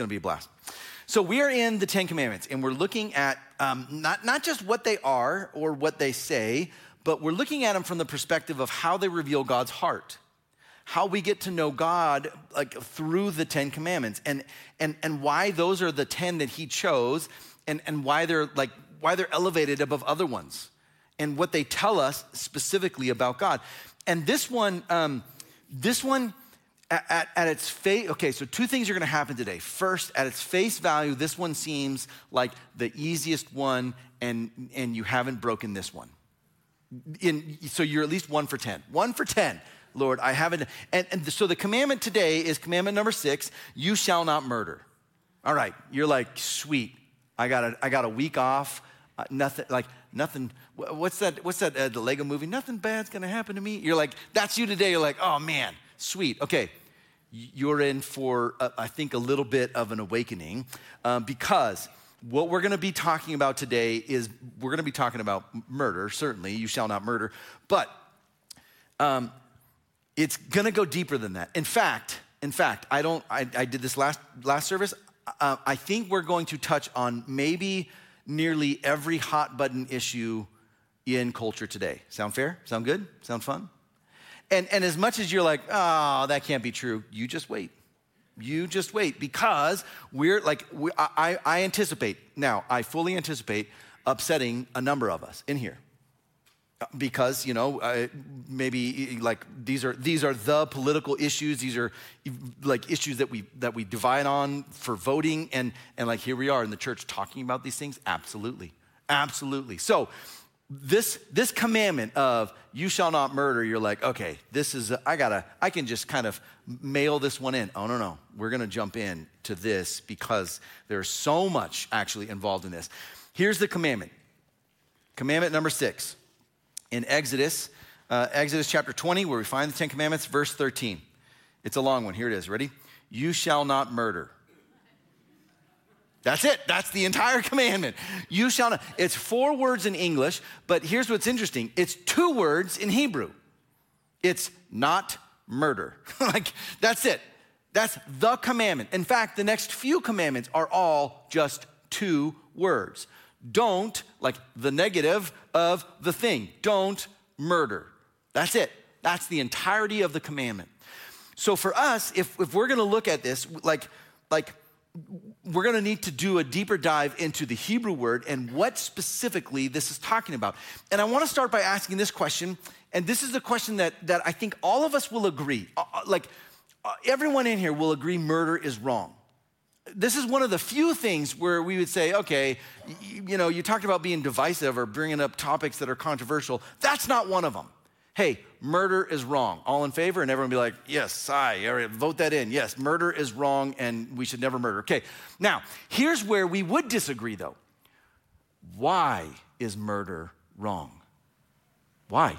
going to be a blast. So we are in the Ten Commandments, and we're looking at um, not, not just what they are or what they say, but we're looking at them from the perspective of how they reveal God's heart how we get to know God like through the Ten Commandments and and and why those are the ten that He chose and and why they're like why they're elevated above other ones and what they tell us specifically about God. And this one, um, this one at, at, its face, okay, so two things are gonna happen today. First, at its face value, this one seems like the easiest one, and, and you haven't broken this one. In, so you're at least one for 10. One for 10. Lord, I haven't. And, and so the commandment today is commandment number six you shall not murder. All right, you're like, sweet. I got a, I got a week off. Uh, nothing, like, nothing. What's that? What's that? Uh, the Lego movie? Nothing bad's gonna happen to me. You're like, that's you today. You're like, oh man, sweet. Okay, you're in for, uh, I think, a little bit of an awakening um, because what we're gonna be talking about today is we're gonna be talking about murder, certainly. You shall not murder. But um, it's gonna go deeper than that. In fact, in fact, I don't, I, I did this last, last service. Uh, I think we're going to touch on maybe nearly every hot button issue in culture today. Sound fair? Sound good? Sound fun? And, and as much as you're like, oh, that can't be true, you just wait. You just wait because we're like, we, I, I anticipate, now, I fully anticipate upsetting a number of us in here. Because you know uh, maybe like these are these are the political issues these are like issues that we that we divide on for voting and and like here we are in the church talking about these things? Absolutely. Absolutely. So this this commandment of you shall not murder you're like okay this is i gotta i can just kind of mail this one in oh no no we're gonna jump in to this because there's so much actually involved in this here's the commandment commandment number six in Exodus, uh, Exodus chapter 20, where we find the Ten Commandments, verse 13. It's a long one. Here it is. Ready? You shall not murder. That's it. That's the entire commandment. You shall not. It's four words in English, but here's what's interesting it's two words in Hebrew. It's not murder. like, that's it. That's the commandment. In fact, the next few commandments are all just two words. Don't, like the negative of the thing, don't murder. That's it. That's the entirety of the commandment. So for us, if, if we're gonna look at this, like, like we're gonna need to do a deeper dive into the Hebrew word and what specifically this is talking about. And I wanna start by asking this question, and this is the question that, that I think all of us will agree. Uh, uh like, uh, everyone in here will agree murder is wrong this is one of the few things where we would say, okay, you, you, know, you talked about being divisive or bringing up topics that are controversial. That's not one of them. Hey, murder is wrong. All in favor? And everyone be like, yes, I, vote that in. Yes, murder is wrong and we should never murder. Okay, now, here's where we would disagree though. Why is murder wrong? Why?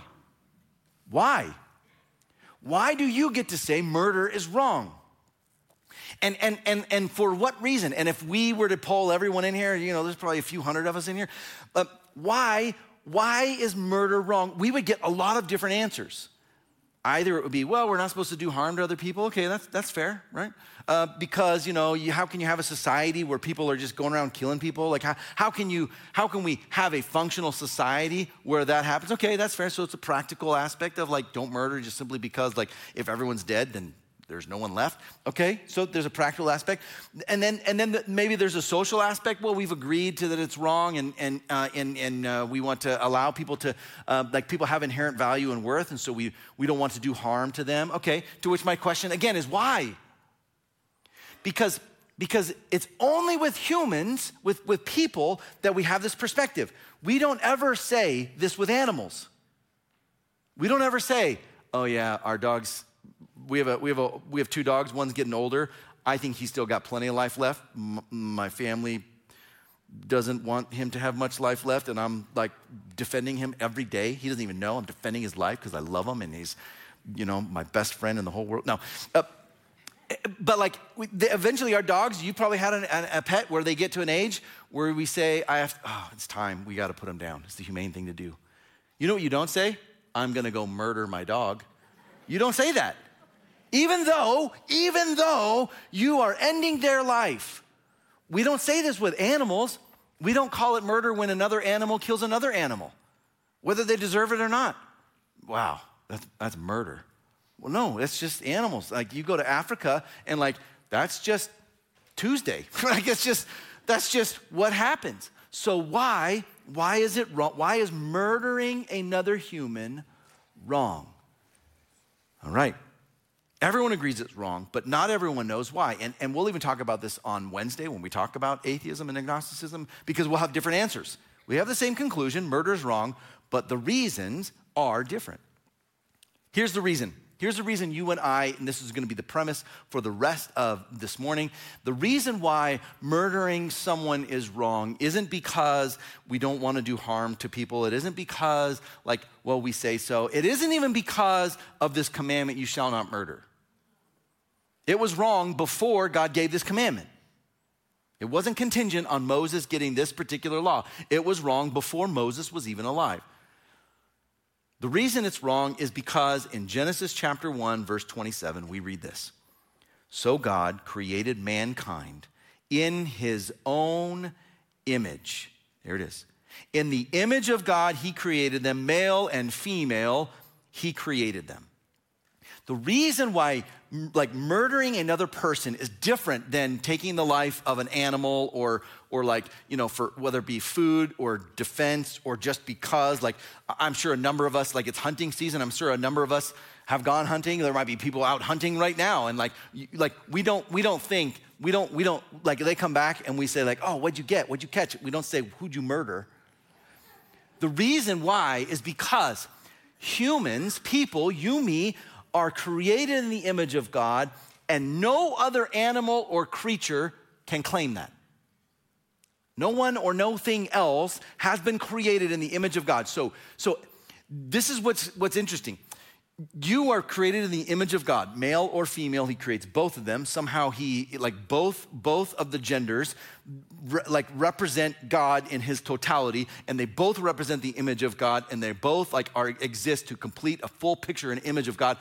Why? Why do you get to say murder is wrong? And, and, and, and for what reason? And if we were to poll everyone in here, you know, there's probably a few hundred of us in here, but why, why is murder wrong? We would get a lot of different answers. Either it would be, well, we're not supposed to do harm to other people. Okay, that's, that's fair, right? Uh, because, you know, you, how can you have a society where people are just going around killing people? Like, how, how, can you, how can we have a functional society where that happens? Okay, that's fair. So it's a practical aspect of like, don't murder just simply because, like, if everyone's dead, then there's no one left. Okay, so there's a practical aspect, and then and then the, maybe there's a social aspect. Well, we've agreed to that it's wrong, and and uh, and and uh, we want to allow people to uh, like people have inherent value and worth, and so we we don't want to do harm to them. Okay, to which my question again is why? Because because it's only with humans, with, with people, that we have this perspective. We don't ever say this with animals. We don't ever say, oh yeah, our dog's we have, a, we, have a, we have two dogs. One's getting older. I think he's still got plenty of life left. M- my family doesn't want him to have much life left, and I'm like defending him every day. He doesn't even know I'm defending his life because I love him and he's, you know, my best friend in the whole world. Now, uh, but like eventually our dogs, you probably had an, a pet where they get to an age where we say, I have, to, oh, it's time. We got to put him down. It's the humane thing to do. You know what you don't say? I'm going to go murder my dog. You don't say that. Even though, even though you are ending their life. We don't say this with animals. We don't call it murder when another animal kills another animal, whether they deserve it or not. Wow, that's, that's murder. Well, no, it's just animals. Like you go to Africa and like that's just Tuesday. like it's just that's just what happens. So why why is it wrong? Why is murdering another human wrong? All right. Everyone agrees it's wrong, but not everyone knows why. And, and we'll even talk about this on Wednesday when we talk about atheism and agnosticism because we'll have different answers. We have the same conclusion murder is wrong, but the reasons are different. Here's the reason Here's the reason you and I, and this is going to be the premise for the rest of this morning. The reason why murdering someone is wrong isn't because we don't want to do harm to people. It isn't because, like, well, we say so. It isn't even because of this commandment, you shall not murder. It was wrong before God gave this commandment. It wasn't contingent on Moses getting this particular law. It was wrong before Moses was even alive. The reason it's wrong is because in Genesis chapter 1, verse 27, we read this So God created mankind in his own image. There it is. In the image of God, he created them, male and female, he created them. The reason why like murdering another person is different than taking the life of an animal or or like you know for whether it be food or defense or just because like i'm sure a number of us like it's hunting season i'm sure a number of us have gone hunting. There might be people out hunting right now and like like we don't we don't think we don't we don't like they come back and we say like oh what'd you get? What'd you catch? We don't say who'd you murder? The reason why is because humans people you me are created in the image of God, and no other animal or creature can claim that. No one or no thing else has been created in the image of God. So, so this is what's, what's interesting. You are created in the image of God, male or female. He creates both of them. Somehow he, like both, both of the genders, re, like represent God in his totality, and they both represent the image of God, and they both like are exist to complete a full picture and image of God.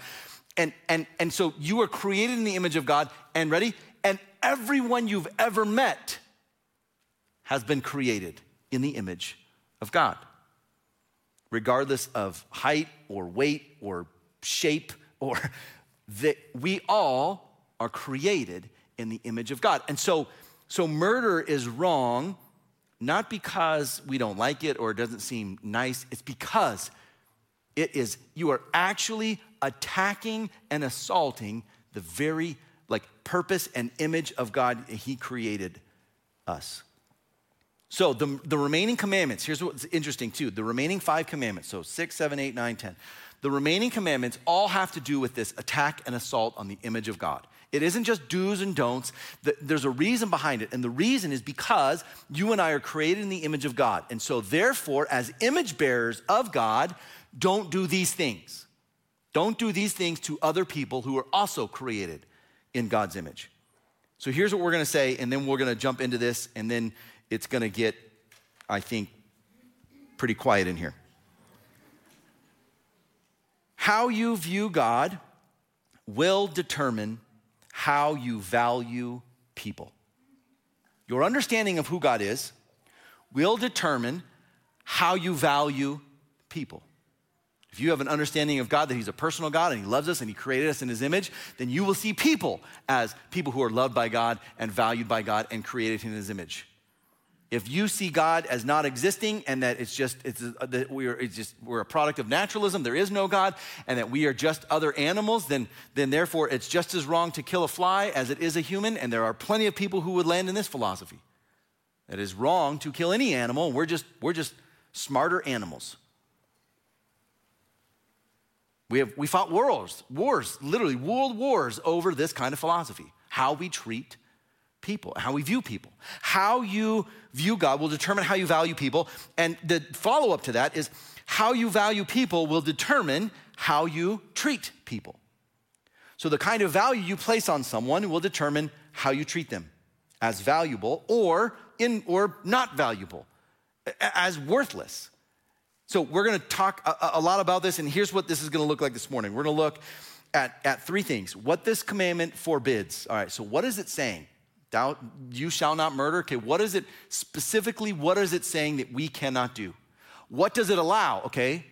And and and so you are created in the image of God, and ready? And everyone you've ever met has been created in the image of God. Regardless of height or weight or shape or that we all are created in the image of God. And so so murder is wrong not because we don't like it or it doesn't seem nice, it's because it is you are actually attacking and assaulting the very like purpose and image of God he created us. So the, the remaining commandments, here's what's interesting too. The remaining five commandments, so six, seven, eight, nine, ten. The remaining commandments all have to do with this attack and assault on the image of God. It isn't just do's and don'ts. There's a reason behind it. And the reason is because you and I are created in the image of God. And so, therefore, as image bearers of God, don't do these things. Don't do these things to other people who are also created in God's image. So here's what we're gonna say, and then we're gonna jump into this, and then it's gonna get, I think, pretty quiet in here. How you view God will determine how you value people. Your understanding of who God is will determine how you value people. If you have an understanding of God that He's a personal God and He loves us and He created us in His image, then you will see people as people who are loved by God and valued by God and created in His image. If you see God as not existing and that it's just it's uh, that we are it's just we're a product of naturalism, there is no God, and that we are just other animals, then then therefore it's just as wrong to kill a fly as it is a human, and there are plenty of people who would land in this philosophy. It is wrong to kill any animal. We're just we're just smarter animals. We, have, we fought wars, wars, literally world wars over this kind of philosophy how we treat people, how we view people. How you view God will determine how you value people. And the follow up to that is how you value people will determine how you treat people. So the kind of value you place on someone will determine how you treat them as valuable or in or not valuable, as worthless. So we're going to talk a, a, lot about this, and here's what this is going to look like this morning. We're going to look at, at three things what this commandment forbids. All right, so what is it saying? You shall not murder. Okay, what is it specifically? What is it saying that we cannot do? What does it allow? Okay,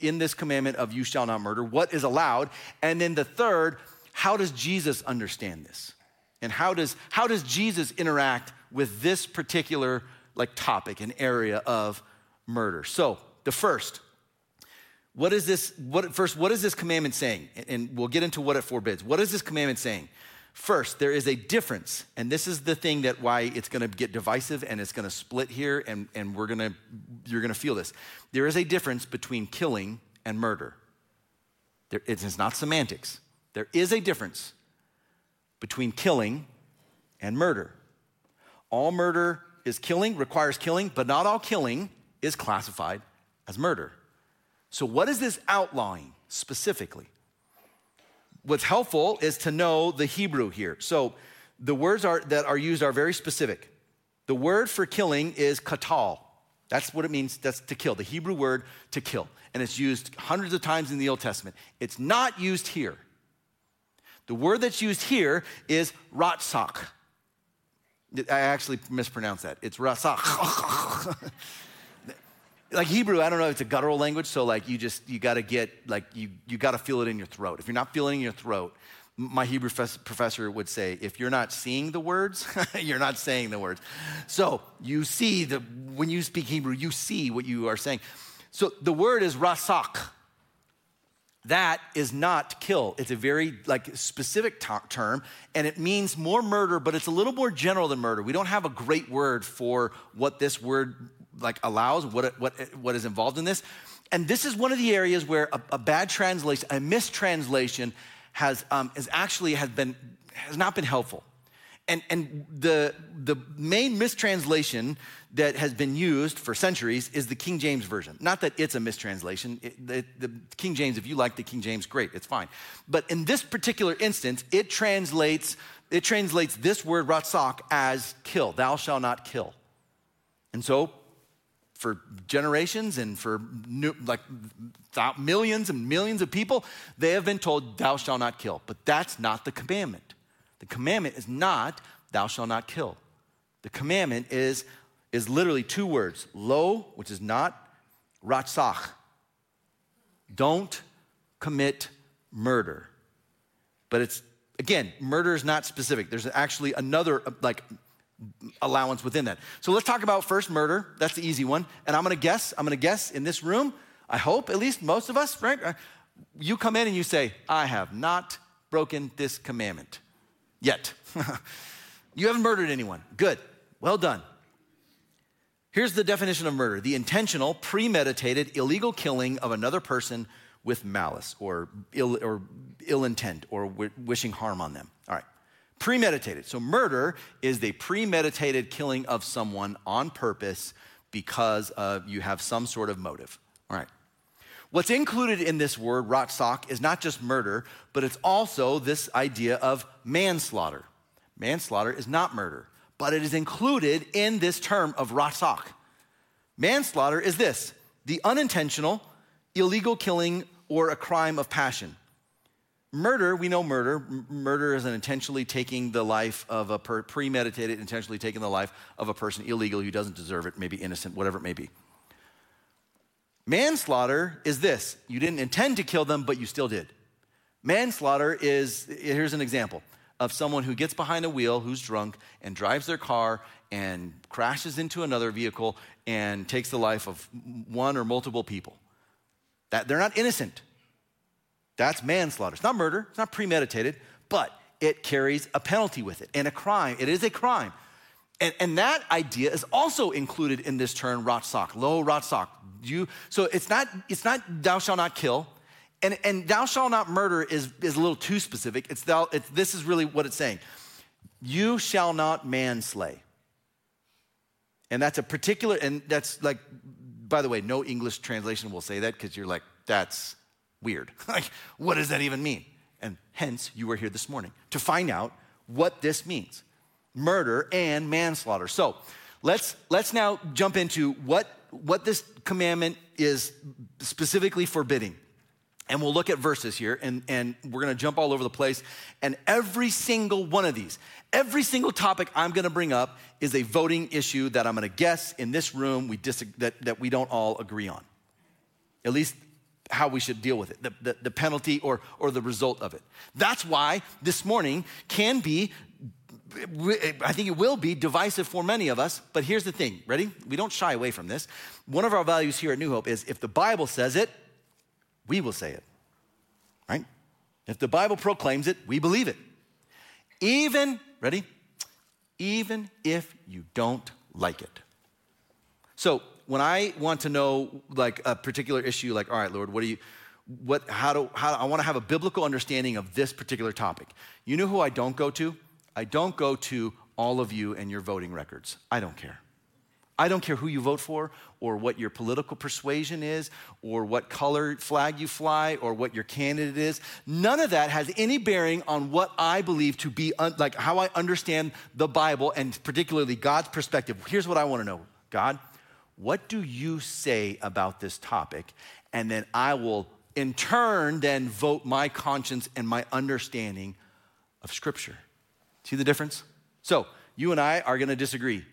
in this commandment of you shall not murder, what is allowed? And then the third, how does Jesus understand this? And how does, how does Jesus interact with this particular like topic, and area of murder? So the first, what is this? What first? What is this commandment saying? And we'll get into what it forbids. What is this commandment saying? First, there is a difference, and this is the thing that why it's going to get divisive and it's going to split here, and, and we're going to you're going to feel this. There is a difference between killing and murder. There, it is not semantics. There is a difference between killing and murder. All murder is killing, requires killing, but not all killing is classified as murder. So, what is this outlawing specifically? What's helpful is to know the Hebrew here. So, the words are, that are used are very specific. The word for killing is katal. That's what it means, that's to kill, the Hebrew word to kill. And it's used hundreds of times in the Old Testament. It's not used here. The word that's used here is ratsak. I actually mispronounced that. It's ratsak. like Hebrew, I don't know it's a guttural language, so like you just you got to get like you you got to feel it in your throat. If you're not feeling in your throat, my Hebrew professor would say, if you're not seeing the words, you're not saying the words. So you see the when you speak Hebrew, you see what you are saying. So the word is rasak. That is not kill. It's a very like specific t- term, and it means more murder, but it's a little more general than murder. We don't have a great word for what this word like allows, what, what, what is involved in this. And this is one of the areas where a, a bad translation, a mistranslation, has, um, has actually has been has not been helpful. And, and the, the main mistranslation that has been used for centuries is the King James Version. Not that it's a mistranslation. It, the, the King James, if you like the King James, great, it's fine. But in this particular instance, it translates, it translates this word ratsak as kill. Thou shalt not kill. And so for generations and for new, like millions and millions of people, they have been told, Thou shalt not kill. But that's not the commandment. The commandment is not, Thou shalt not kill. The commandment is, is literally two words lo, which is not, ratsach. Don't commit murder. But it's, again, murder is not specific. There's actually another, like, allowance within that. So let's talk about first murder. That's the easy one. And I'm gonna guess, I'm gonna guess in this room, I hope at least most of us, right? Uh, you come in and you say, I have not broken this commandment yet. you haven't murdered anyone. Good. Well done. Here's the definition of murder the intentional, premeditated, illegal killing of another person with malice or ill, or ill intent or wishing harm on them. Premeditated. So, murder is the premeditated killing of someone on purpose because of you have some sort of motive. All right. What's included in this word, ratsak, is not just murder, but it's also this idea of manslaughter. Manslaughter is not murder, but it is included in this term of ratsak. Manslaughter is this the unintentional, illegal killing or a crime of passion. Murder, we know murder. Murder is an intentionally taking the life of a per, premeditated, intentionally taking the life of a person illegal who doesn't deserve it, maybe innocent, whatever it may be. Manslaughter is this you didn't intend to kill them, but you still did. Manslaughter is here's an example of someone who gets behind a wheel, who's drunk, and drives their car and crashes into another vehicle and takes the life of one or multiple people. That they're not innocent. That's manslaughter. It's not murder, it's not premeditated, but it carries a penalty with it and a crime. It is a crime. And, and that idea is also included in this term, ratsak, lo ratsak. You, so it's not, it's not thou shalt not kill. And, and thou shalt not murder is, is a little too specific. It's, thou, it's this is really what it's saying. You shall not manslay. And that's a particular, and that's like, by the way, no English translation will say that because you're like, that's weird. like, what does that even mean? And hence, you are here this morning to find out what this means murder and manslaughter. So, let's, let's now jump into what, what this commandment is specifically forbidding. And we'll look at verses here, and, and we're gonna jump all over the place. And every single one of these, every single topic I'm gonna bring up is a voting issue that I'm gonna guess in this room we dis- that, that we don't all agree on. At least how we should deal with it, the, the, the penalty or, or the result of it. That's why this morning can be I think it will be divisive for many of us, but here's the thing. Ready? We don't shy away from this. One of our values here at New Hope is if the Bible says it, we will say it. Right? If the Bible proclaims it, we believe it. Even, ready? Even if you don't like it. So, when I want to know like a particular issue like all right, Lord, what do you what how do how I want to have a biblical understanding of this particular topic. You know who I don't go to? I don't go to all of you and your voting records. I don't care. I don't care who you vote for or what your political persuasion is or what color flag you fly or what your candidate is. None of that has any bearing on what I believe to be un- like how I understand the Bible and particularly God's perspective. Here's what I want to know. God, what do you say about this topic? And then I will in turn then vote my conscience and my understanding of scripture. See the difference? So, you and I are gonna disagree.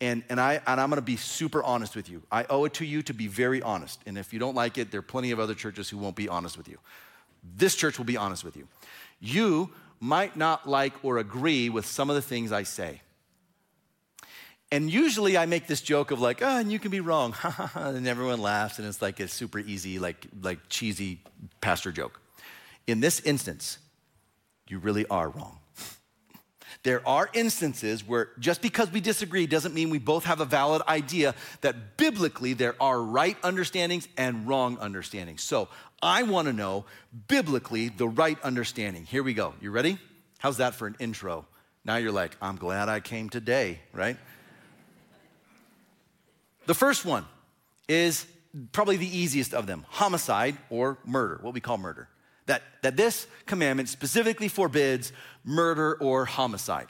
And, and, I, and I'm gonna be super honest with you. I owe it to you to be very honest. And if you don't like it, there are plenty of other churches who won't be honest with you. This church will be honest with you. You might not like or agree with some of the things I say. And usually I make this joke of like, oh, and you can be wrong. and everyone laughs, and it's like a super easy, like, like cheesy pastor joke. In this instance, you really are wrong. There are instances where just because we disagree doesn't mean we both have a valid idea that biblically there are right understandings and wrong understandings. So I want to know biblically the right understanding. Here we go. You ready? How's that for an intro? Now you're like, I'm glad I came today, right? The first one is probably the easiest of them homicide or murder, what we call murder that, that this commandment specifically forbids murder or homicide.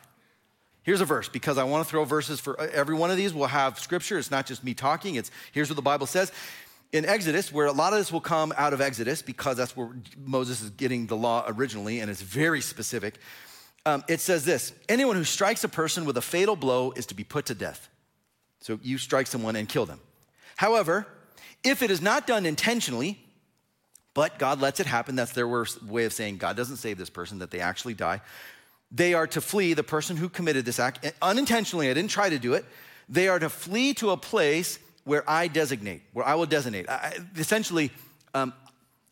Here's a verse because I want to throw verses for every one of these. We'll have scripture. It's not just me talking, it's here's what the Bible says. In Exodus, where a lot of this will come out of Exodus because that's where Moses is getting the law originally and it's very specific. Um, it says this anyone who strikes a person with a fatal blow is to be put to death. So you strike someone and kill them. However, if it is not done intentionally, but God lets it happen. That's their worst way of saying God doesn't save this person, that they actually die. They are to flee, the person who committed this act, unintentionally, I didn't try to do it. They are to flee to a place where I designate, where I will designate. I, essentially, um,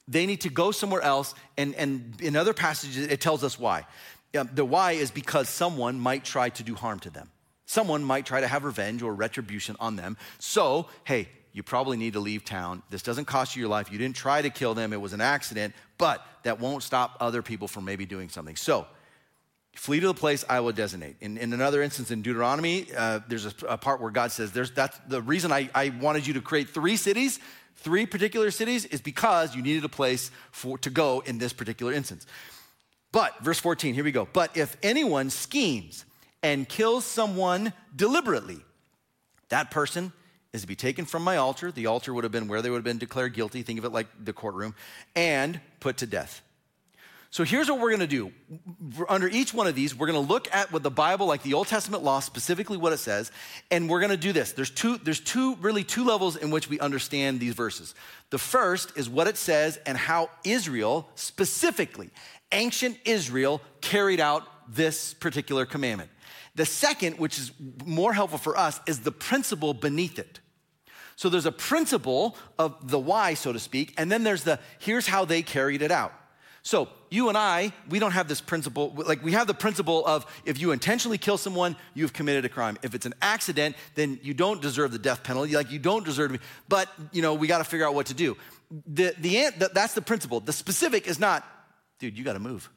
they need to go somewhere else, and, and in other passages, it tells us why. Um, the why is because someone might try to do harm to them. Someone might try to have revenge or retribution on them. So, hey, you probably need to leave town. This doesn't cost you your life. You didn't try to kill them, it was an accident, but that won't stop other people from maybe doing something. So, flee to the place I will designate. In, in another instance in Deuteronomy, uh, there's a, a, part where God says, there's, that's the reason I, I wanted you to create three cities, three particular cities, is because you needed a place for, to go in this particular instance. But, verse 14, here we go. But if anyone schemes and kills someone deliberately, that person is to be taken from my altar. The altar would have been where they would have been declared guilty. Think of it like the courtroom, and put to death. So here's what we're gonna do. Under each one of these, we're gonna look at what the Bible, like the Old Testament law, specifically what it says, and we're gonna do this. There's two, there's two, really two levels in which we understand these verses. The first is what it says and how Israel, specifically, ancient Israel, carried out this particular commandment. The second, which is more helpful for us, is the principle beneath it. So there's a principle of the why, so to speak, and then there's the here's how they carried it out. So you and I, we don't have this principle. Like we have the principle of if you intentionally kill someone, you've committed a crime. If it's an accident, then you don't deserve the death penalty. Like you don't deserve. But you know we got to figure out what to do. The the that's the principle. The specific is not, dude. You got to move.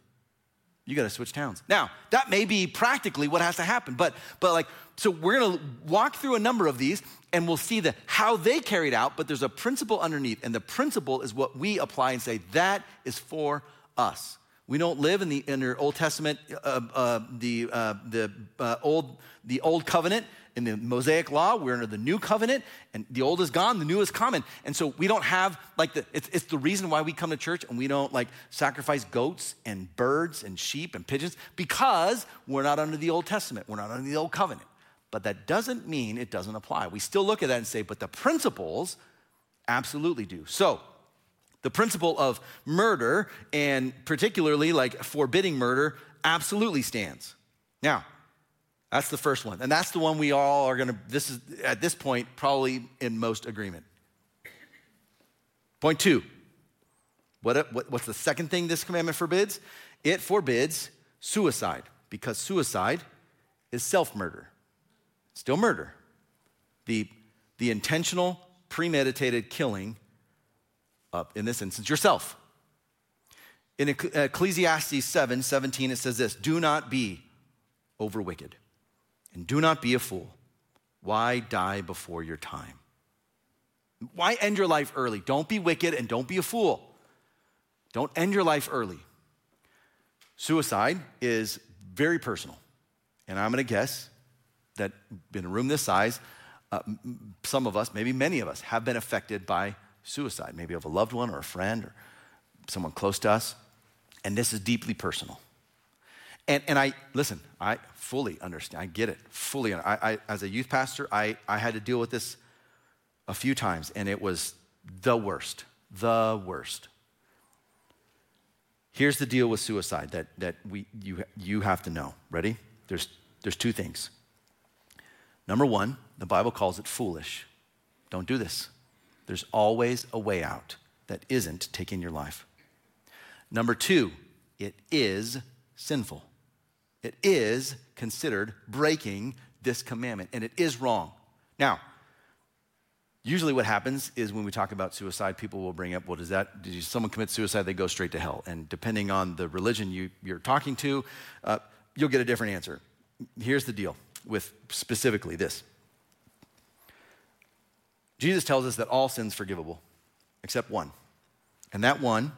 You got to switch towns. Now that may be practically what has to happen, but but like so we're gonna walk through a number of these and we'll see the, how they carried out, but there's a principle underneath. And the principle is what we apply and say, that is for us. We don't live in the in Old Testament, uh, uh, the uh, the uh, old the old covenant in the Mosaic law. We're under the new covenant, and the old is gone, the new is coming. And so we don't have like the. It's, it's the reason why we come to church and we don't like sacrifice goats and birds and sheep and pigeons because we're not under the Old Testament. We're not under the old covenant. But that doesn't mean it doesn't apply. We still look at that and say, but the principles absolutely do. So the principle of murder, and particularly like forbidding murder, absolutely stands. Now, that's the first one. And that's the one we all are going to, this is at this point, probably in most agreement. Point two what, what, what's the second thing this commandment forbids? It forbids suicide because suicide is self murder. Still murder. The, the intentional, premeditated killing up, in this instance, yourself. In Ecclesiastes 7 17, it says this Do not be over wicked, and do not be a fool. Why die before your time? Why end your life early? Don't be wicked and don't be a fool. Don't end your life early. Suicide is very personal. And I'm going to guess that in a room this size, uh, some of us, maybe many of us, have been affected by suicide, maybe of a loved one or a friend or someone close to us. And this is deeply personal. And, and I, listen, I fully understand. I get it, fully. I, I, as a youth pastor, I, I had to deal with this a few times, and it was the worst, the worst. Here's the deal with suicide that, that we, you, you have to know. Ready? There's, there's two things. Number one, the Bible calls it foolish. Don't do this. There's always a way out that isn't taking your life. Number two, it is sinful. It is considered breaking this commandment, and it is wrong. Now, usually what happens is when we talk about suicide, people will bring up, well, does that, did someone commit suicide, they go straight to hell. And depending on the religion you, you're talking to, uh, you'll get a different answer. Here's the deal with specifically this Jesus tells us that all sin's forgivable except one. And that one,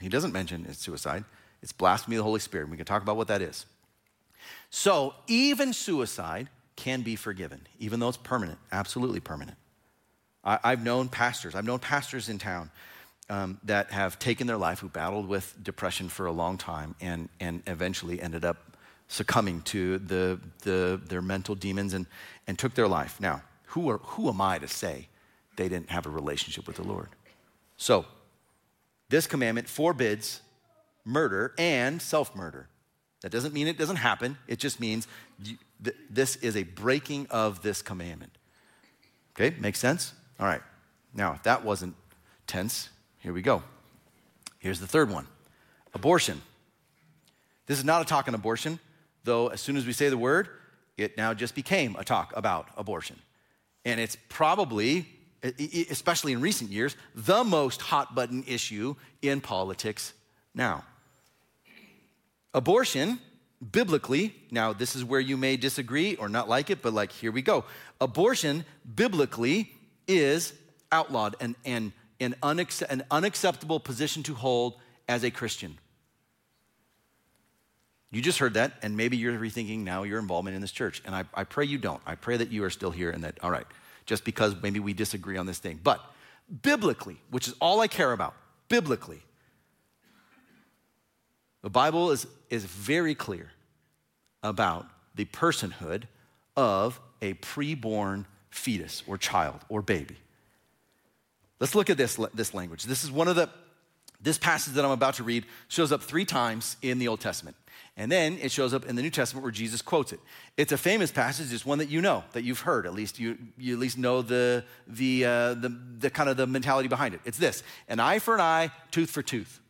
he doesn't mention is suicide. It's blasphemy of the Holy Spirit. We can talk about what that is. So even suicide can be forgiven, even though it's permanent, absolutely permanent. I, have known pastors, I've known pastors in town um, that have taken their life, who battled with depression for a long time and, and eventually ended up succumbing to the, the, their mental demons and, and took their life. Now, who, are, who am I to say they didn't have a relationship with the Lord? So, this commandment forbids murder and self murder. That doesn't mean it doesn't happen, it just means this is a breaking of this commandment. Okay, makes sense? All right. Now, if that wasn't tense, here we go. Here's the third one abortion. This is not a talk on abortion, though, as soon as we say the word, it now just became a talk about abortion. And it's probably, especially in recent years, the most hot button issue in politics now. Abortion, biblically, now this is where you may disagree or not like it, but like here we go. Abortion, biblically, is outlawed and, and, and an unacceptable position to hold as a Christian. You just heard that, and maybe you're rethinking now your involvement in this church. And I, I pray you don't. I pray that you are still here and that, all right, just because maybe we disagree on this thing. But biblically, which is all I care about, biblically, the Bible is, is very clear about the personhood of a preborn fetus or child or baby. Let's look at this, this language. This is one of the, this passage that I'm about to read shows up three times in the Old Testament. And then it shows up in the New Testament where Jesus quotes it. It's a famous passage. It's one that you know, that you've heard. At least you, you at least know the, the, uh, the, the kind of the mentality behind it. It's this: an eye for an eye, tooth for tooth.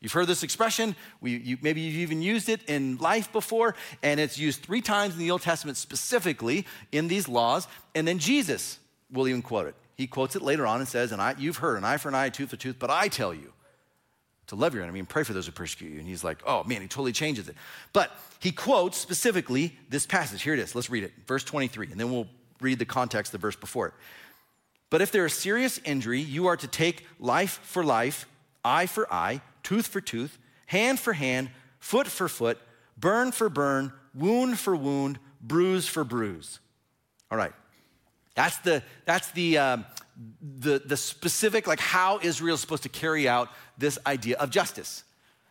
You've heard this expression. We, you, maybe you've even used it in life before, and it's used three times in the Old Testament specifically in these laws. And then Jesus will even quote it. He quotes it later on and says, "And I, you've heard an eye for an eye, tooth for tooth, but I tell you." to love your enemy and pray for those who persecute you. And he's like, oh man, he totally changes it. But he quotes specifically this passage. Here it is. Let's read it. Verse 23, and then we'll read the context of the verse before it. But if there is serious injury, you are to take life for life, eye for eye, tooth for tooth, hand for hand, foot for foot, burn for burn, wound for wound, bruise for bruise. All right. That's the, that's the, um, the, the specific, like how Israel is supposed to carry out this idea of justice.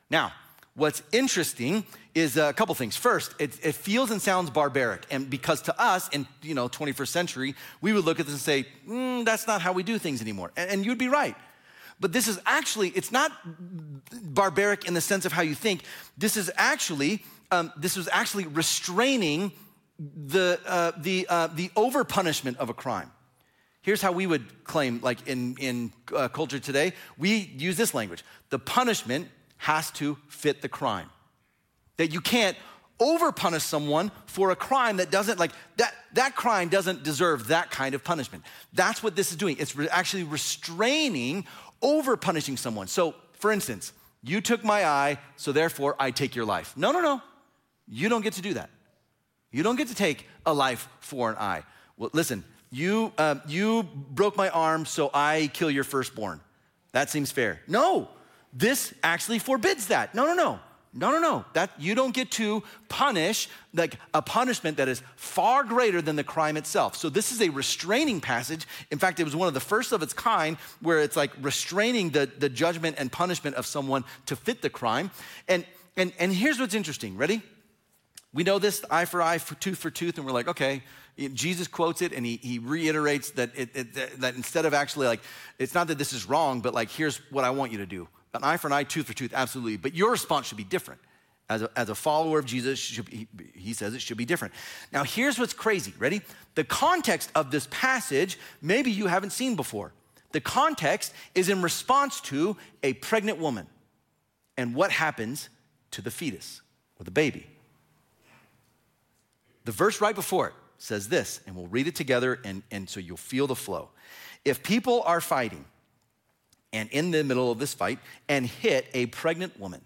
Now, what's interesting is a couple things. First, it, it, feels and sounds barbaric, and because to us in you know 21st century, we would look at this and say, mm, "That's not how we do things anymore," and, and you'd be right. But this is actually, it's not barbaric in the sense of how you think. This is actually, um, this was actually restraining the, uh, the, uh, the over punishment of a crime. Here's how we would claim, like in, in uh, culture today, we use this language the punishment has to fit the crime. That you can't over punish someone for a crime that doesn't, like, that, that crime doesn't deserve that kind of punishment. That's what this is doing. It's re- actually restraining over punishing someone. So, for instance, you took my eye, so therefore I take your life. No, no, no. You don't get to do that. You don't get to take a life for an eye. Well, listen, you, uh, you broke my arm, so I kill your firstborn. That seems fair. No, this actually forbids that. No, no, no. No, no, no. That you don't get to punish like a punishment that is far greater than the crime itself. So this is a restraining passage. In fact, it was one of the first of its kind where it's like restraining the, the judgment and punishment of someone to fit the crime. And and and here's what's interesting. Ready? We know this eye for eye, for tooth for tooth, and we're like, okay, Jesus quotes it and he, he reiterates that, it, it, that instead of actually like, it's not that this is wrong, but like, here's what I want you to do. An eye for an eye, tooth for tooth, absolutely. But your response should be different. As a, as a follower of Jesus, be, he says it should be different. Now, here's what's crazy. Ready? The context of this passage, maybe you haven't seen before. The context is in response to a pregnant woman and what happens to the fetus or the baby. The verse right before it says this, and we'll read it together, and, and so you'll feel the flow. If people are fighting, and in the middle of this fight, and hit a pregnant woman,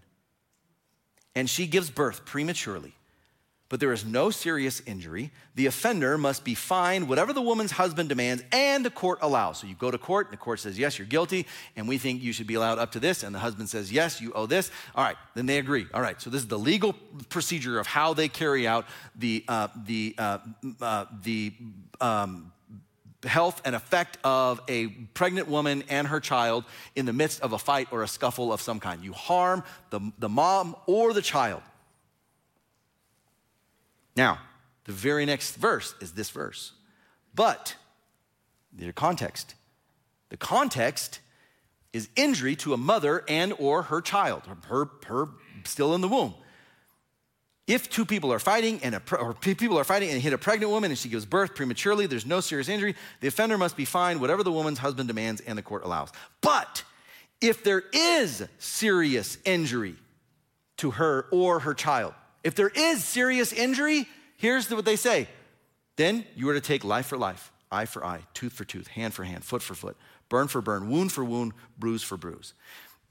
and she gives birth prematurely, but there is no serious injury, the offender must be fined whatever the woman's husband demands and the court allows. So you go to court, and the court says, Yes, you're guilty, and we think you should be allowed up to this. And the husband says, Yes, you owe this. All right, then they agree. All right, so this is the legal procedure of how they carry out the, uh, the, uh, uh, the um, health and effect of a pregnant woman and her child in the midst of a fight or a scuffle of some kind. You harm the, the mom or the child. Now, the very next verse is this verse. But, the context. The context is injury to a mother and or her child, her, her still in the womb. If two people are fighting and a, or people are fighting and hit a pregnant woman and she gives birth prematurely, there's no serious injury, the offender must be fined whatever the woman's husband demands and the court allows. But if there is serious injury to her or her child, if there is serious injury, here's what they say then you are to take life for life, eye for eye, tooth for tooth, hand for hand, foot for foot, burn for burn, wound for wound, bruise for bruise.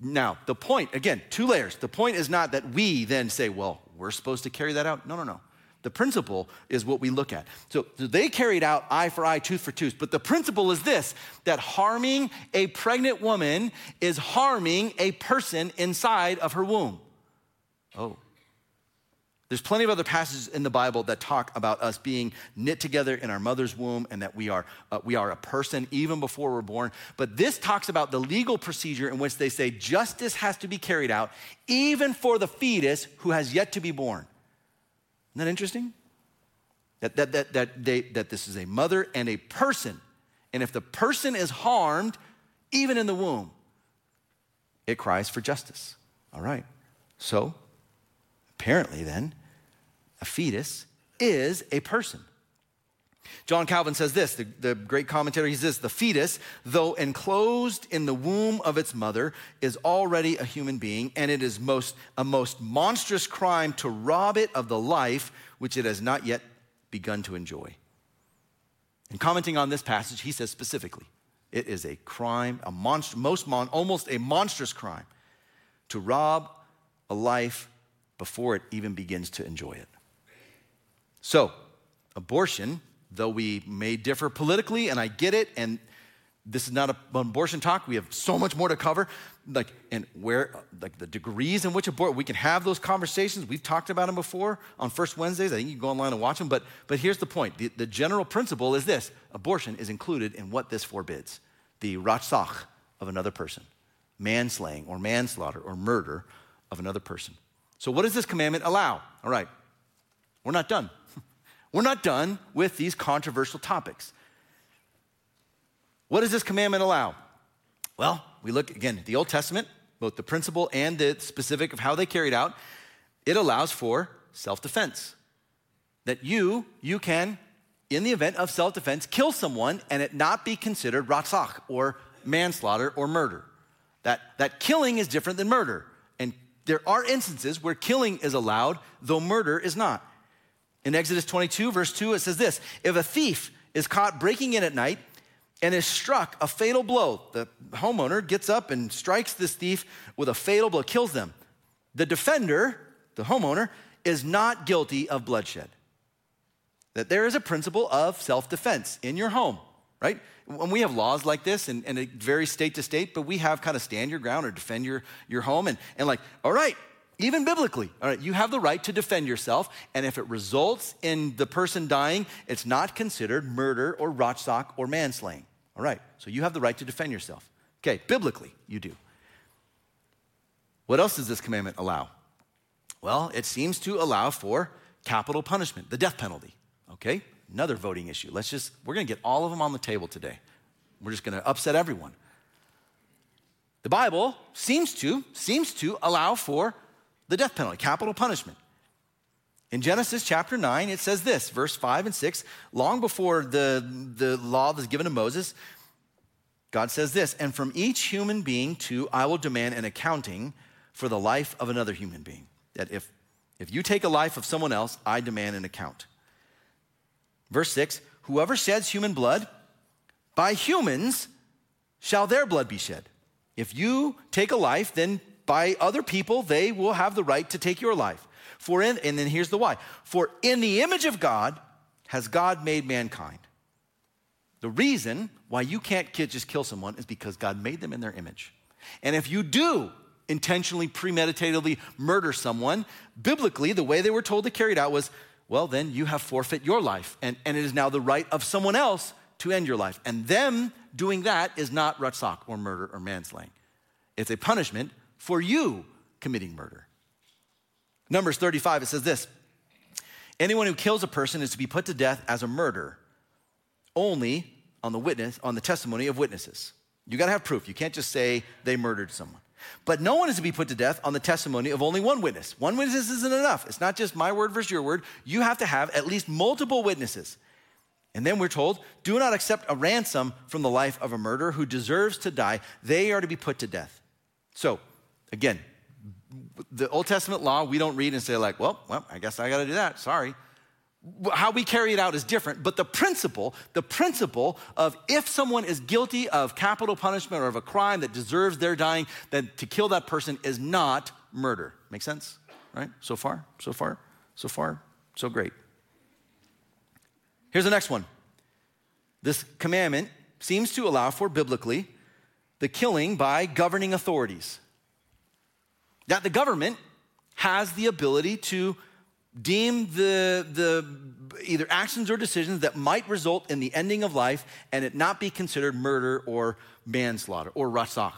Now, the point, again, two layers. The point is not that we then say, well, we're supposed to carry that out. No, no, no. The principle is what we look at. So, so, they carried out eye for eye, tooth for tooth. But the principle is this that harming a pregnant woman is harming a person inside of her womb. Oh. There's plenty of other passages in the Bible that talk about us being knit together in our mother's womb and that we are, uh, we are a person even before we're born. But this talks about the legal procedure in which they say justice has to be carried out even for the fetus who has yet to be born. Isn't that interesting? That, that, that, that, they, that this is a mother and a person. And if the person is harmed, even in the womb, it cries for justice. All right. So, apparently, then, a fetus is a person. John Calvin says this, the, the, great commentator, he says, the fetus, though enclosed in the womb of its mother, is already a human being, and it is most, a most monstrous crime to rob it of the life which it has not yet begun to enjoy. In commenting on this passage, he says specifically, it is a crime, a monster, most mon, almost a monstrous crime to rob a life before it even begins to enjoy it. So, abortion, though we may differ politically, and I get it, and this is not an abortion talk. We have so much more to cover. Like, and where, like the degrees in which abort, we can have those conversations. We've talked about them before on First Wednesdays. I think you can go online and watch them. But, but here's the point the, the general principle is this abortion is included in what this forbids the ratzach of another person, manslaying or manslaughter or murder of another person. So, what does this commandment allow? All right, we're not done. We're not done with these controversial topics. What does this commandment allow? Well, we look again at the Old Testament, both the principle and the specific of how they carried out. It allows for self defense. That you, you can, in the event of self defense, kill someone and it not be considered ratzach or manslaughter or murder. That, that killing is different than murder. And there are instances where killing is allowed, though murder is not. In Exodus 22, verse 2, it says this If a thief is caught breaking in at night and is struck a fatal blow. The homeowner gets up and strikes this thief with a fatal blow, kills them. The defender, the homeowner, is not guilty of bloodshed. That there is a principle of self defense in your home, right? When we have laws like this, and, and, it varies state to state, but we have kind of stand your ground or defend your, your home, and, and like, all right, even biblically, all right, you have the right to defend yourself, and if it results in the person dying, it's not considered murder or ratzach or manslaying. All right, so you have the right to defend yourself. Okay, biblically, you do. What else does this commandment allow? Well, it seems to allow for capital punishment, the death penalty. Okay, another voting issue. Let's just, we're gonna get all of them on the table today. We're just gonna upset everyone. The Bible seems to, seems to allow for the death penalty, capital punishment. In Genesis chapter 9, it says this, verse 5 and 6, long before the, the law was given to Moses, God says this, and from each human being too, I will demand an accounting for the life of another human being. That if, if you take a life of someone else, I demand an account. Verse 6, whoever sheds human blood, by humans shall their blood be shed. If you take a life, then by other people, they will have the right to take your life. For in, and then here's the why. For in the image of God has God made mankind. The reason why you can't just kill someone is because God made them in their image. And if you do intentionally, premeditatedly murder someone, biblically, the way they were told to carry it out was, well, then you have forfeit your life. And, and it is now the right of someone else to end your life. And them doing that is not ratzak or murder or manslaying. It's a punishment for you committing murder. Numbers 35, it says this Anyone who kills a person is to be put to death as a murder only on the witness, on the testimony of witnesses. You gotta have proof. You can't just say they murdered someone. But no one is to be put to death on the testimony of only one witness. One witness isn't enough. It's not just my word versus your word. You have to have at least multiple witnesses. And then we're told, do not accept a ransom from the life of a murderer who deserves to die. They are to be put to death. So, again, the Old Testament law, we don't read and say, like, well, well, I guess I got to do that. Sorry. How we carry it out is different, but the principle, the principle of if someone is guilty of capital punishment or of a crime that deserves their dying, then to kill that person is not murder. Make sense? Right? So far, so far, so far, so great. Here's the next one. This commandment seems to allow for biblically the killing by governing authorities that the government has the ability to deem the, the either actions or decisions that might result in the ending of life and it not be considered murder or manslaughter or ratzach.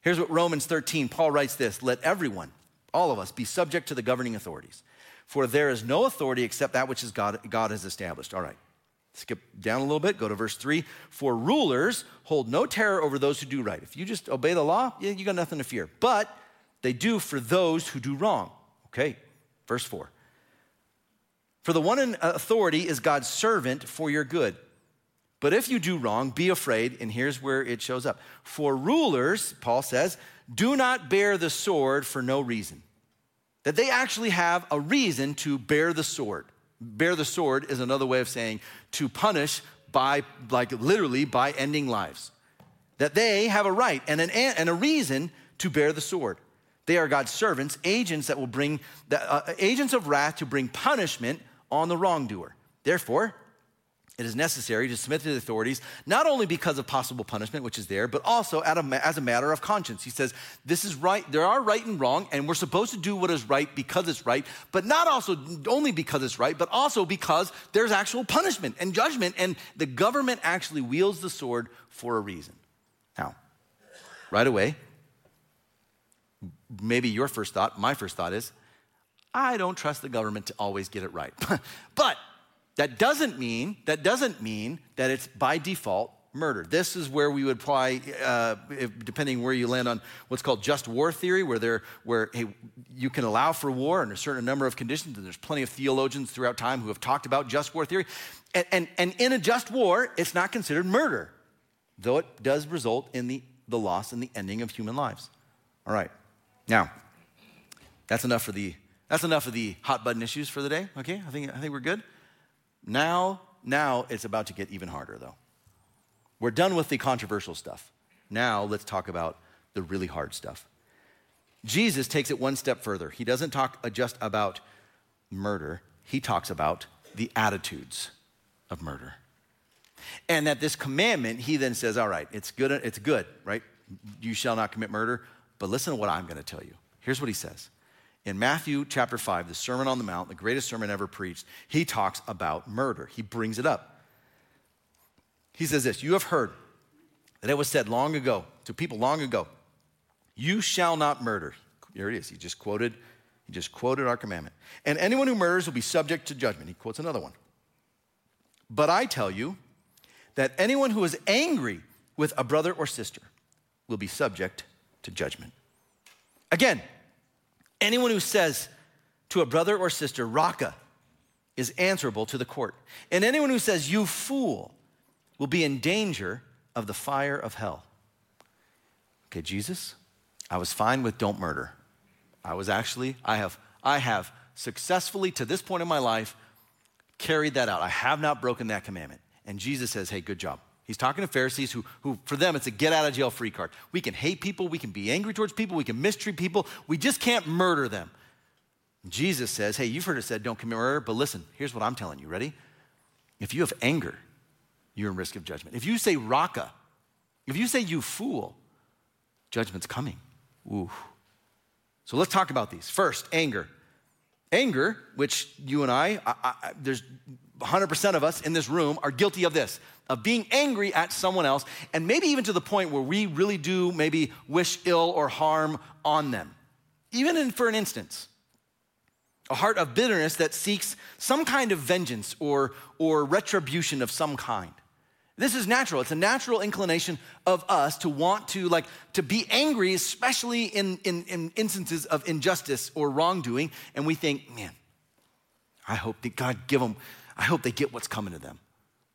Here's what Romans 13, Paul writes this Let everyone, all of us, be subject to the governing authorities. For there is no authority except that which is God, God has established. All right. Skip down a little bit, go to verse 3. For rulers hold no terror over those who do right. If you just obey the law, yeah, you got nothing to fear. But they do for those who do wrong. Okay, verse 4. For the one in uh, authority is God's servant for your good. But if you do wrong, be afraid, and here's where it shows up. For rulers, Paul says, do not bear the sword for no reason. That they actually have a reason to bear the sword. Bear the sword is another way of saying to punish by, like literally, by ending lives. That they have a right and, an, and a reason to bear the sword. They are God's servants, agents that will bring, the, uh, agents of wrath to bring punishment on the wrongdoer. Therefore, it is necessary to submit to the authorities, not only because of possible punishment, which is there, but also as a matter of conscience. He says, This is right, there are right and wrong, and we're supposed to do what is right because it's right, but not also only because it's right, but also because there's actual punishment and judgment, and the government actually wields the sword for a reason. Now, right away, maybe your first thought, my first thought is, I don't trust the government to always get it right. but that doesn't mean that doesn't mean that it's by default murder. This is where we would apply, uh, if, depending where you land on what's called just war theory, where there, where hey, you can allow for war under a certain number of conditions, and there's plenty of theologians throughout time who have talked about just war theory. And, and, and in a just war, it's not considered murder, though it does result in the, the loss and the ending of human lives. All right, now that's enough for the that's enough of the hot button issues for the day. Okay, I think I think we're good. Now, now it's about to get even harder, though. We're done with the controversial stuff. Now let's talk about the really hard stuff. Jesus takes it one step further. He doesn't talk just about murder, he talks about the attitudes of murder. And that this commandment, he then says, All right, it's good, it's good, right? You shall not commit murder, but listen to what I'm going to tell you. Here's what he says in Matthew chapter 5, the Sermon on the Mount, the greatest sermon ever preached, he talks about murder. He brings it up. He says this You have heard that it was said long ago to people long ago, You shall not murder. Here it is. He just quoted, he just quoted our commandment. And anyone who murders will be subject to judgment. He quotes another one. But I tell you that anyone who is angry with a brother or sister will be subject to judgment. Again, Anyone who says to a brother or sister, Raca, is answerable to the court. And anyone who says, You fool, will be in danger of the fire of hell. Okay, Jesus, I was fine with don't murder. I was actually, I have, I have successfully to this point in my life carried that out. I have not broken that commandment. And Jesus says, Hey, good job. He's talking to Pharisees who, who, for them, it's a get out of jail free card. We can hate people, we can be angry towards people, we can mistreat people, we just can't murder them. Jesus says, Hey, you've heard it said, don't commit murder, but listen, here's what I'm telling you. Ready? If you have anger, you're in risk of judgment. If you say raca, if you say you fool, judgment's coming. Ooh. So let's talk about these. First, anger. Anger, which you and I, I, I there's 100% of us in this room are guilty of this of being angry at someone else, and maybe even to the point where we really do maybe wish ill or harm on them, even in, for an instance. A heart of bitterness that seeks some kind of vengeance or, or retribution of some kind. This is natural. It's a natural inclination of us to want to like to be angry, especially in, in, in instances of injustice or wrongdoing. And we think, man, I hope that God give them, I hope they get what's coming to them.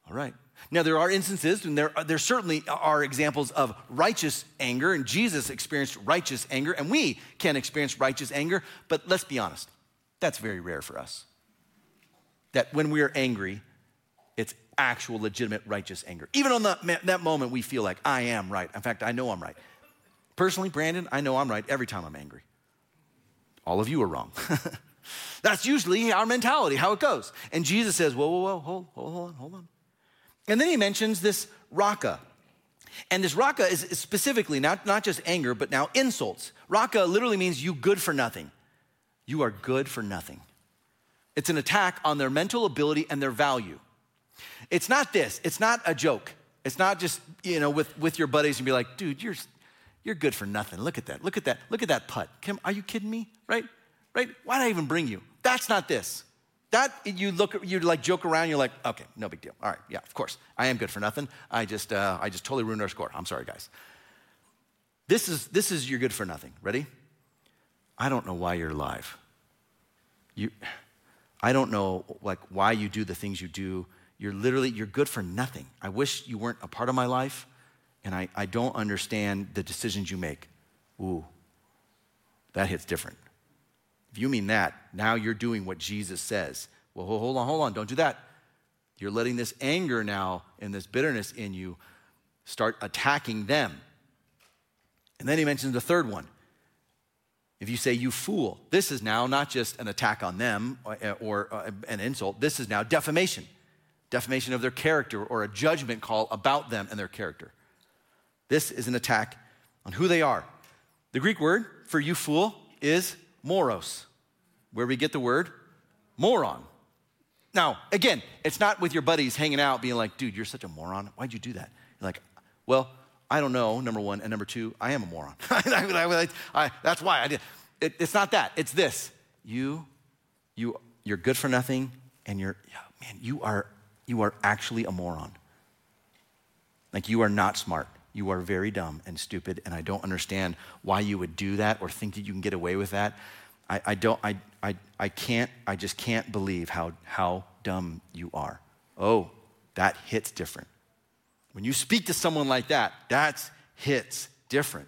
All right. Now, there are instances, and there, there certainly are examples of righteous anger, and Jesus experienced righteous anger, and we can experience righteous anger, but let's be honest, that's very rare for us. That when we are angry, it's actual, legitimate, righteous anger. Even on the, that moment, we feel like, I am right. In fact, I know I'm right. Personally, Brandon, I know I'm right every time I'm angry. All of you are wrong. That's usually our mentality, how it goes. And Jesus says, Whoa, whoa, whoa, hold, hold, hold on, hold on. And then he mentions this raka. And this raka is specifically not, not just anger, but now insults. Raka literally means you good for nothing. You are good for nothing. It's an attack on their mental ability and their value. It's not this, it's not a joke. It's not just, you know, with, with your buddies and be like, dude, you're, you're good for nothing. Look at that. Look at that. Look at that putt. Kim, are you kidding me? Right? Right? Why did I even bring you? That's not this. That you look, you like joke around. You're like, okay, no big deal. All right, yeah, of course, I am good for nothing. I just, uh, I just totally ruined our score. I'm sorry, guys. This is this is you're good for nothing. Ready? I don't know why you're alive. You, I don't know like why you do the things you do. You're literally you're good for nothing. I wish you weren't a part of my life, and I, I don't understand the decisions you make. Ooh, that hits different. If you mean that, now you're doing what Jesus says. Well, hold on, hold on, don't do that. You're letting this anger now and this bitterness in you start attacking them. And then he mentions the third one. If you say, you fool, this is now not just an attack on them or, uh, or uh, an insult, this is now defamation. defamation of their character, or a judgment call about them and their character. This is an attack on who they are. The Greek word for you fool is moros, where we get the word moron. Now, again, it's not with your buddies hanging out being like, dude, you're such a moron. Why'd you do that? You're like, well, I don't know, number one. And number two, I am a moron. I, I, that's why I did. It, it's not that. It's this. You, you, you're good for nothing, and you're, man, you are, you are actually a moron. Like you are not smart. You are very dumb and stupid, and I don't understand why you would do that or think that you can get away with that. I, I don't, I, I, I can't, I just can't believe how, how dumb you are. Oh, that hits different. When you speak to someone like that, that hits different.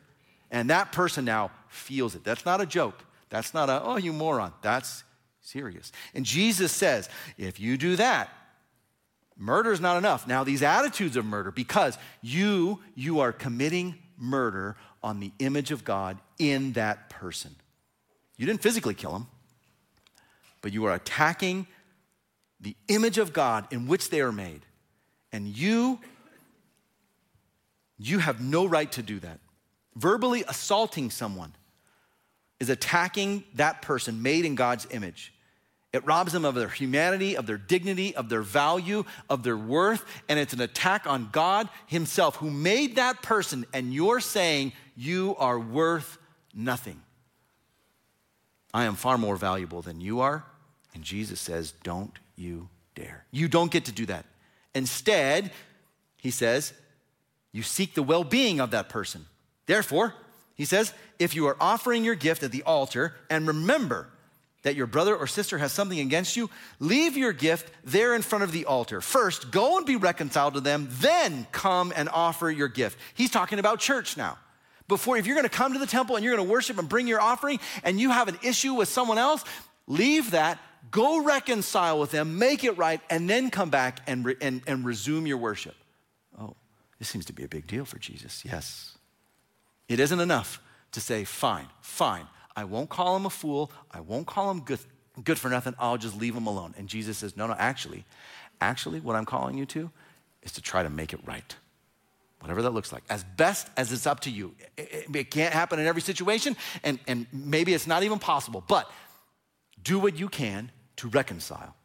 And that person now feels it. That's not a joke. That's not a, oh, you moron. That's serious. And Jesus says, if you do that, murder is not enough. Now, these attitudes of murder, because you, you are committing murder on the image of God in that person. You didn't physically kill him, but you are attacking the image of God in which they are made. And you, you have no right to do that. Verbally assaulting someone is attacking that person made in God's image. It robs them of their humanity, of their dignity, of their value, of their worth, and it's an attack on God Himself who made that person, and you're saying you are worth nothing. I am far more valuable than you are. And Jesus says, Don't you dare. You don't get to do that. Instead, he says, you seek the well being of that person. Therefore, he says, if you are offering your gift at the altar and remember that your brother or sister has something against you, leave your gift there in front of the altar. First, go and be reconciled to them, then come and offer your gift. He's talking about church now before, if you're gonna come to the temple and you're gonna worship and bring your offering and you have an issue with someone else, leave that, go reconcile with them, make it right, and then come back and, re, and, and resume your worship. Oh, this seems to be a big deal for Jesus. Yes. It isn't enough to say, fine, fine. I won't call him a fool. I won't call him good, good for nothing. I'll just leave him alone. And Jesus says, no, no, actually, actually, what I'm calling you to is to try to make it right whatever that looks like, as best as it's up to you. It, it, it, can't happen in every situation, and, and maybe it's not even possible, but do what you can to reconcile.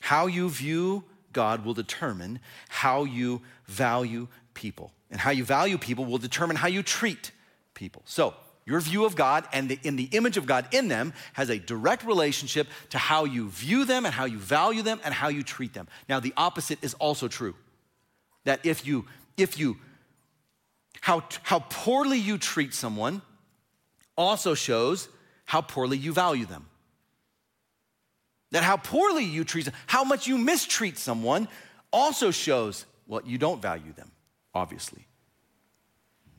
How you view God will determine how you value people. And how you value people will determine how you treat people. So, your view of God and the, in the image of God in them has a direct relationship to how you view them and how you value them and how you treat them. Now, the opposite is also true that if you, if you, how, how poorly you treat someone also shows how poorly you value them. That how poorly you treat how much you mistreat someone also shows what well, you don't value them, obviously.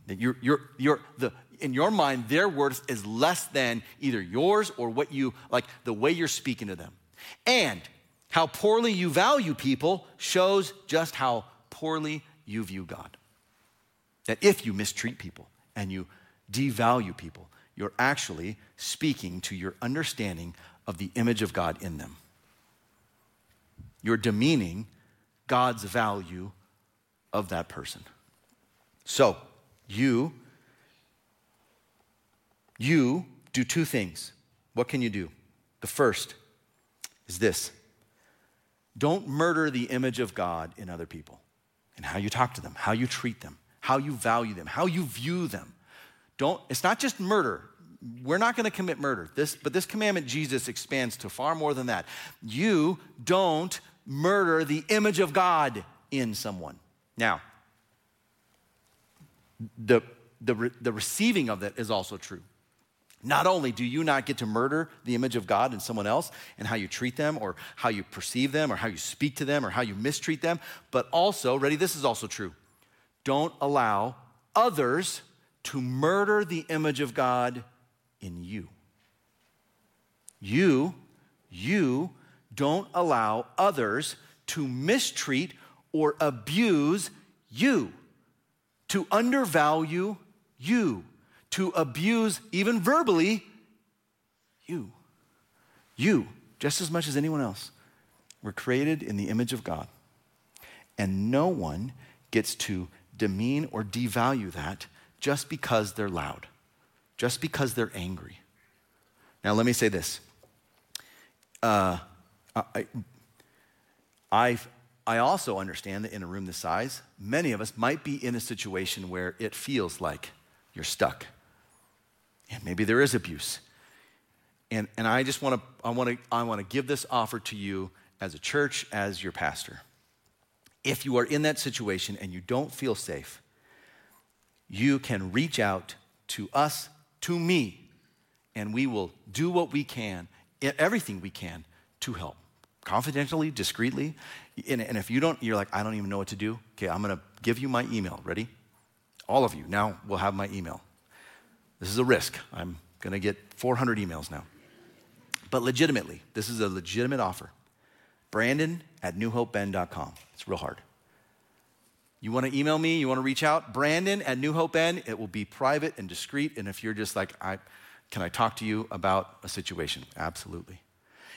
That you're, you're, you're the, in your mind, their worth is less than either yours or what you, like the way you're speaking to them. And how poorly you value people shows just how poorly you view God. That if you mistreat people and you devalue people, you're actually speaking to your understanding of the image of God in them. You're demeaning God's value of that person. So, you you do two things. What can you do? The first is this. Don't murder the image of God in other people and how you talk to them, how you treat them, how you value them, how you view them. Don't, it's not just murder. We're not going to commit murder. This, but this commandment Jesus expands to far more than that. You don't murder the image of God in someone. Now, the, the, the receiving of that is also true. Not only do you not get to murder the image of God in someone else and how you treat them or how you perceive them or how you speak to them or how you mistreat them, but also, ready, this is also true. Don't allow others to murder the image of God in you. You, you don't allow others to mistreat or abuse you, to undervalue you to abuse, even verbally, you. You, just as much as anyone else. We're created in the image of God. And no one gets to demean or devalue that just because they're loud, just because they're angry. Now, let me say this. Uh, I, I, I also understand that in a room this size, many of us might be in a situation where it feels like you're stuck. And maybe there is abuse. And, and I just want to I want to I want to give this offer to you as a church, as your pastor. If you are in that situation and you don't feel safe, you can reach out to us, to me, and we will do what we can, everything we can to help. Confidentially, discreetly. And, and if you don't, you're like, I don't even know what to do. Okay, I'm gonna give you my email. Ready? All of you now will have my email. This is a risk. I'm gonna get 400 emails now. But legitimately, this is a legitimate offer. Brandon at newhopebend.com. It's real hard. You want to email me? You want to reach out? Brandon at New Hope. It will be private and discreet. And if you're just like, I, can I talk to you about a situation? Absolutely.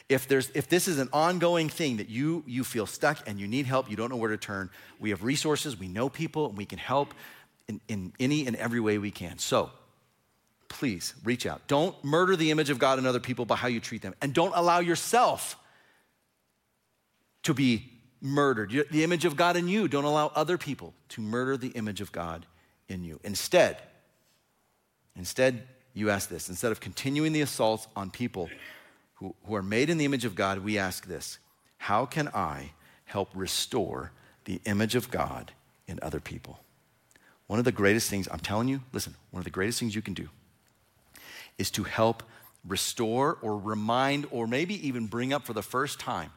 If, there's, if this is an ongoing thing that you, you feel stuck and you need help, you don't know where to turn, we have resources, we know people, and we can help in, in any and every way we can. So please reach out. Don't murder the image of God in other people by how you treat them. And don't allow yourself to be murdered. The image of God in you. Don't allow other people to murder the image of God in you. Instead, instead, you ask this. Instead of continuing the assaults on people who, who are made in the image of God, we ask this How can I help restore the image of God in other people? One of the greatest things, I'm telling you, listen, one of the greatest things you can do is to help restore or remind or maybe even bring up for the first time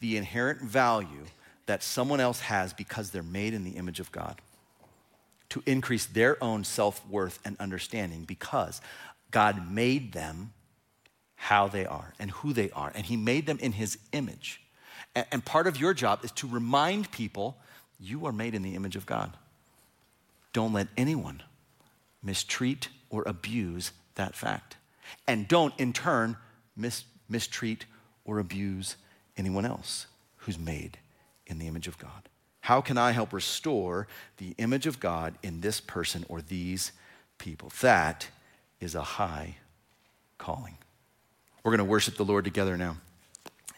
the inherent value that someone else has because they're made in the image of God. To increase their own self worth and understanding because God made them how they are and who they are, and He made them in His image. And part of your job is to remind people you are made in the image of God. Don't let anyone mistreat or abuse that fact. And don't, in turn, mis- mistreat or abuse anyone else who's made in the image of God? How can I help restore the image of God in this person or these people? That is a high calling. We're going to worship the Lord together now,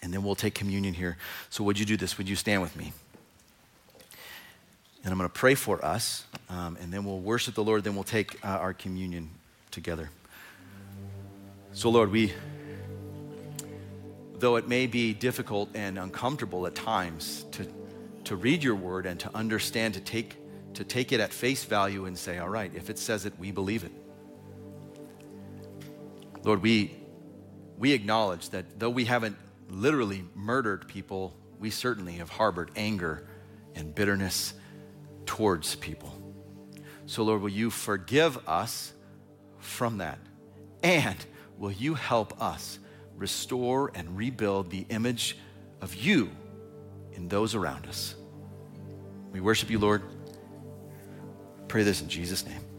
and then we'll take communion here. So, would you do this? Would you stand with me? And I'm going to pray for us, um, and then we'll worship the Lord, then we'll take uh, our communion together. So, Lord, we though it may be difficult and uncomfortable at times to, to read your word and to understand, to take, to take it at face value and say, all right, if it says it, we believe it. Lord, we, we acknowledge that though we haven't literally murdered people, we certainly have harbored anger and bitterness towards people. So, Lord, will you forgive us from that? And will you help us restore and rebuild the image of you in those around us. We worship you, Lord. Pray this in Jesus' name.